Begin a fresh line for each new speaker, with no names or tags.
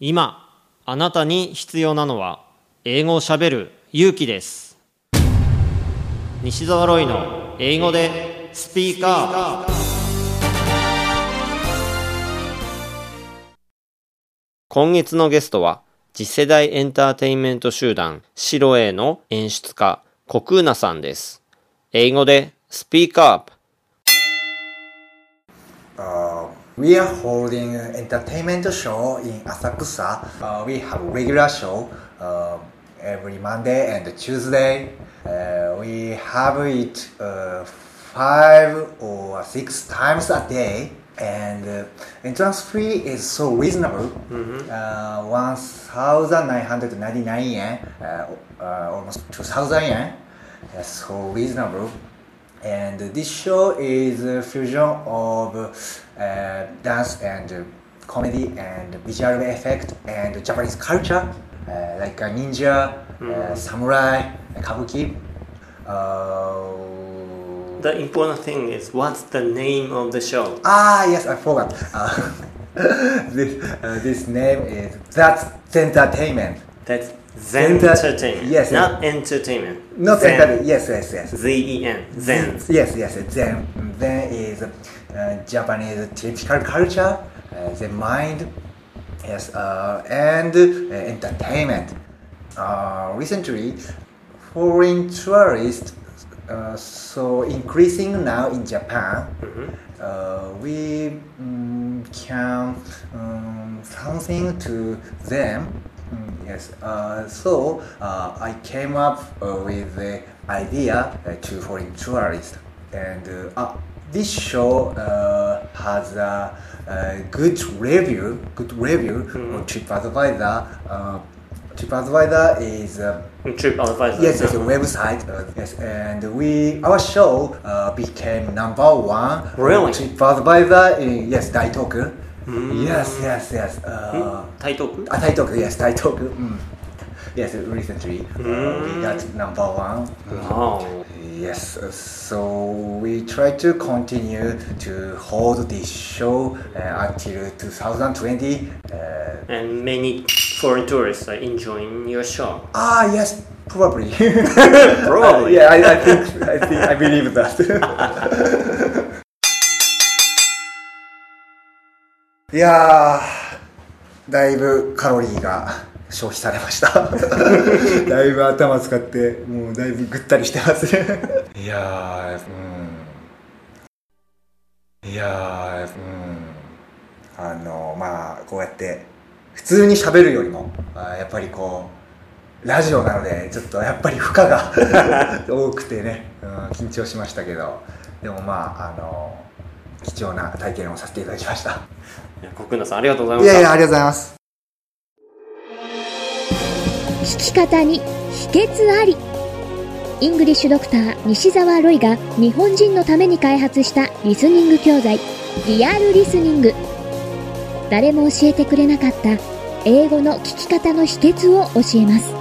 今あなたに必要なのは英語をしゃべる勇気です。西澤ロイの英語でスピーカー。今月のゲストは次世代エンターテインメント集団シロエの演出家コクーナさんです。英語でスピーカー
Uh, we are holding an entertainment show in Asakusa. Uh, we have a regular show uh, every Monday and Tuesday. Uh, we have it uh, five or six times a day. And uh, entrance fee is so reasonable. Uh, 1,999 yen, uh, uh, almost 2,000 yen. That's so reasonable. And this show is a fusion of uh, dance and comedy and visual effect and Japanese culture, uh, like a ninja, uh, samurai, kabuki. Uh,
The important thing is what's the name of the show
ah, yes, I forgot. Uh, this, uh, this name is That's Entertainment.
That's Zen
Enter-
Entertainment
yes,
not entertainment
Not
Zen.
entertainment. Yes, yes, yes.
Z-E-N Zen
Yes, yes. Zen. Zen is uh, Japanese typical culture. Uh, the mind. Yes, uh, and uh, entertainment. Uh, recently, foreign tourists uh, so increasing now in Japan. Uh, we mm, can um, something to them. Mm, yes. Uh, so uh, I came up uh, with the idea uh, to foreign tourists, and this show uh, has a, good review. Good review on TripAdvisor. Uh, TripAdvisor is. Uh,
TripAdvisor
Yes, it's a website. Uh, yes, and we our show uh, became number one.
Really?
TripAdvisor in yes, Taito-ku. Mm-hmm. Yes, yes, yes. Uh,
mm.
Thai Talk? Yes, Thai mm. Yes, recently uh, we hmm. got number one.
Wow.
Yes, uh, so we try to continue to hold this show uh, until 2020.
and many foreign tourists are enjoying your show.
Ah, yes, probably.
probably.
yeah, I, I think I think I believe that. いやー、だいぶカロリーが消費されました。だいぶ頭使って、もうだいぶぐったりしてますね。いやー、うん。いやー、うん。あの、まあ、こうやって、普通に喋るよりも、やっぱりこう、ラジオなので、ちょっとやっぱり負荷が 多くてね、うん、緊張しましたけど、でもまあ、あの、貴重な体験をさせていただきました。
いや国野さんありがとうございました。
いやいや、ありがとうございます。
聞き方に秘訣あり。イングリッシュドクター西澤ロイが日本人のために開発したリスニング教材。リアルリスニング。誰も教えてくれなかった英語の聞き方の秘訣を教えます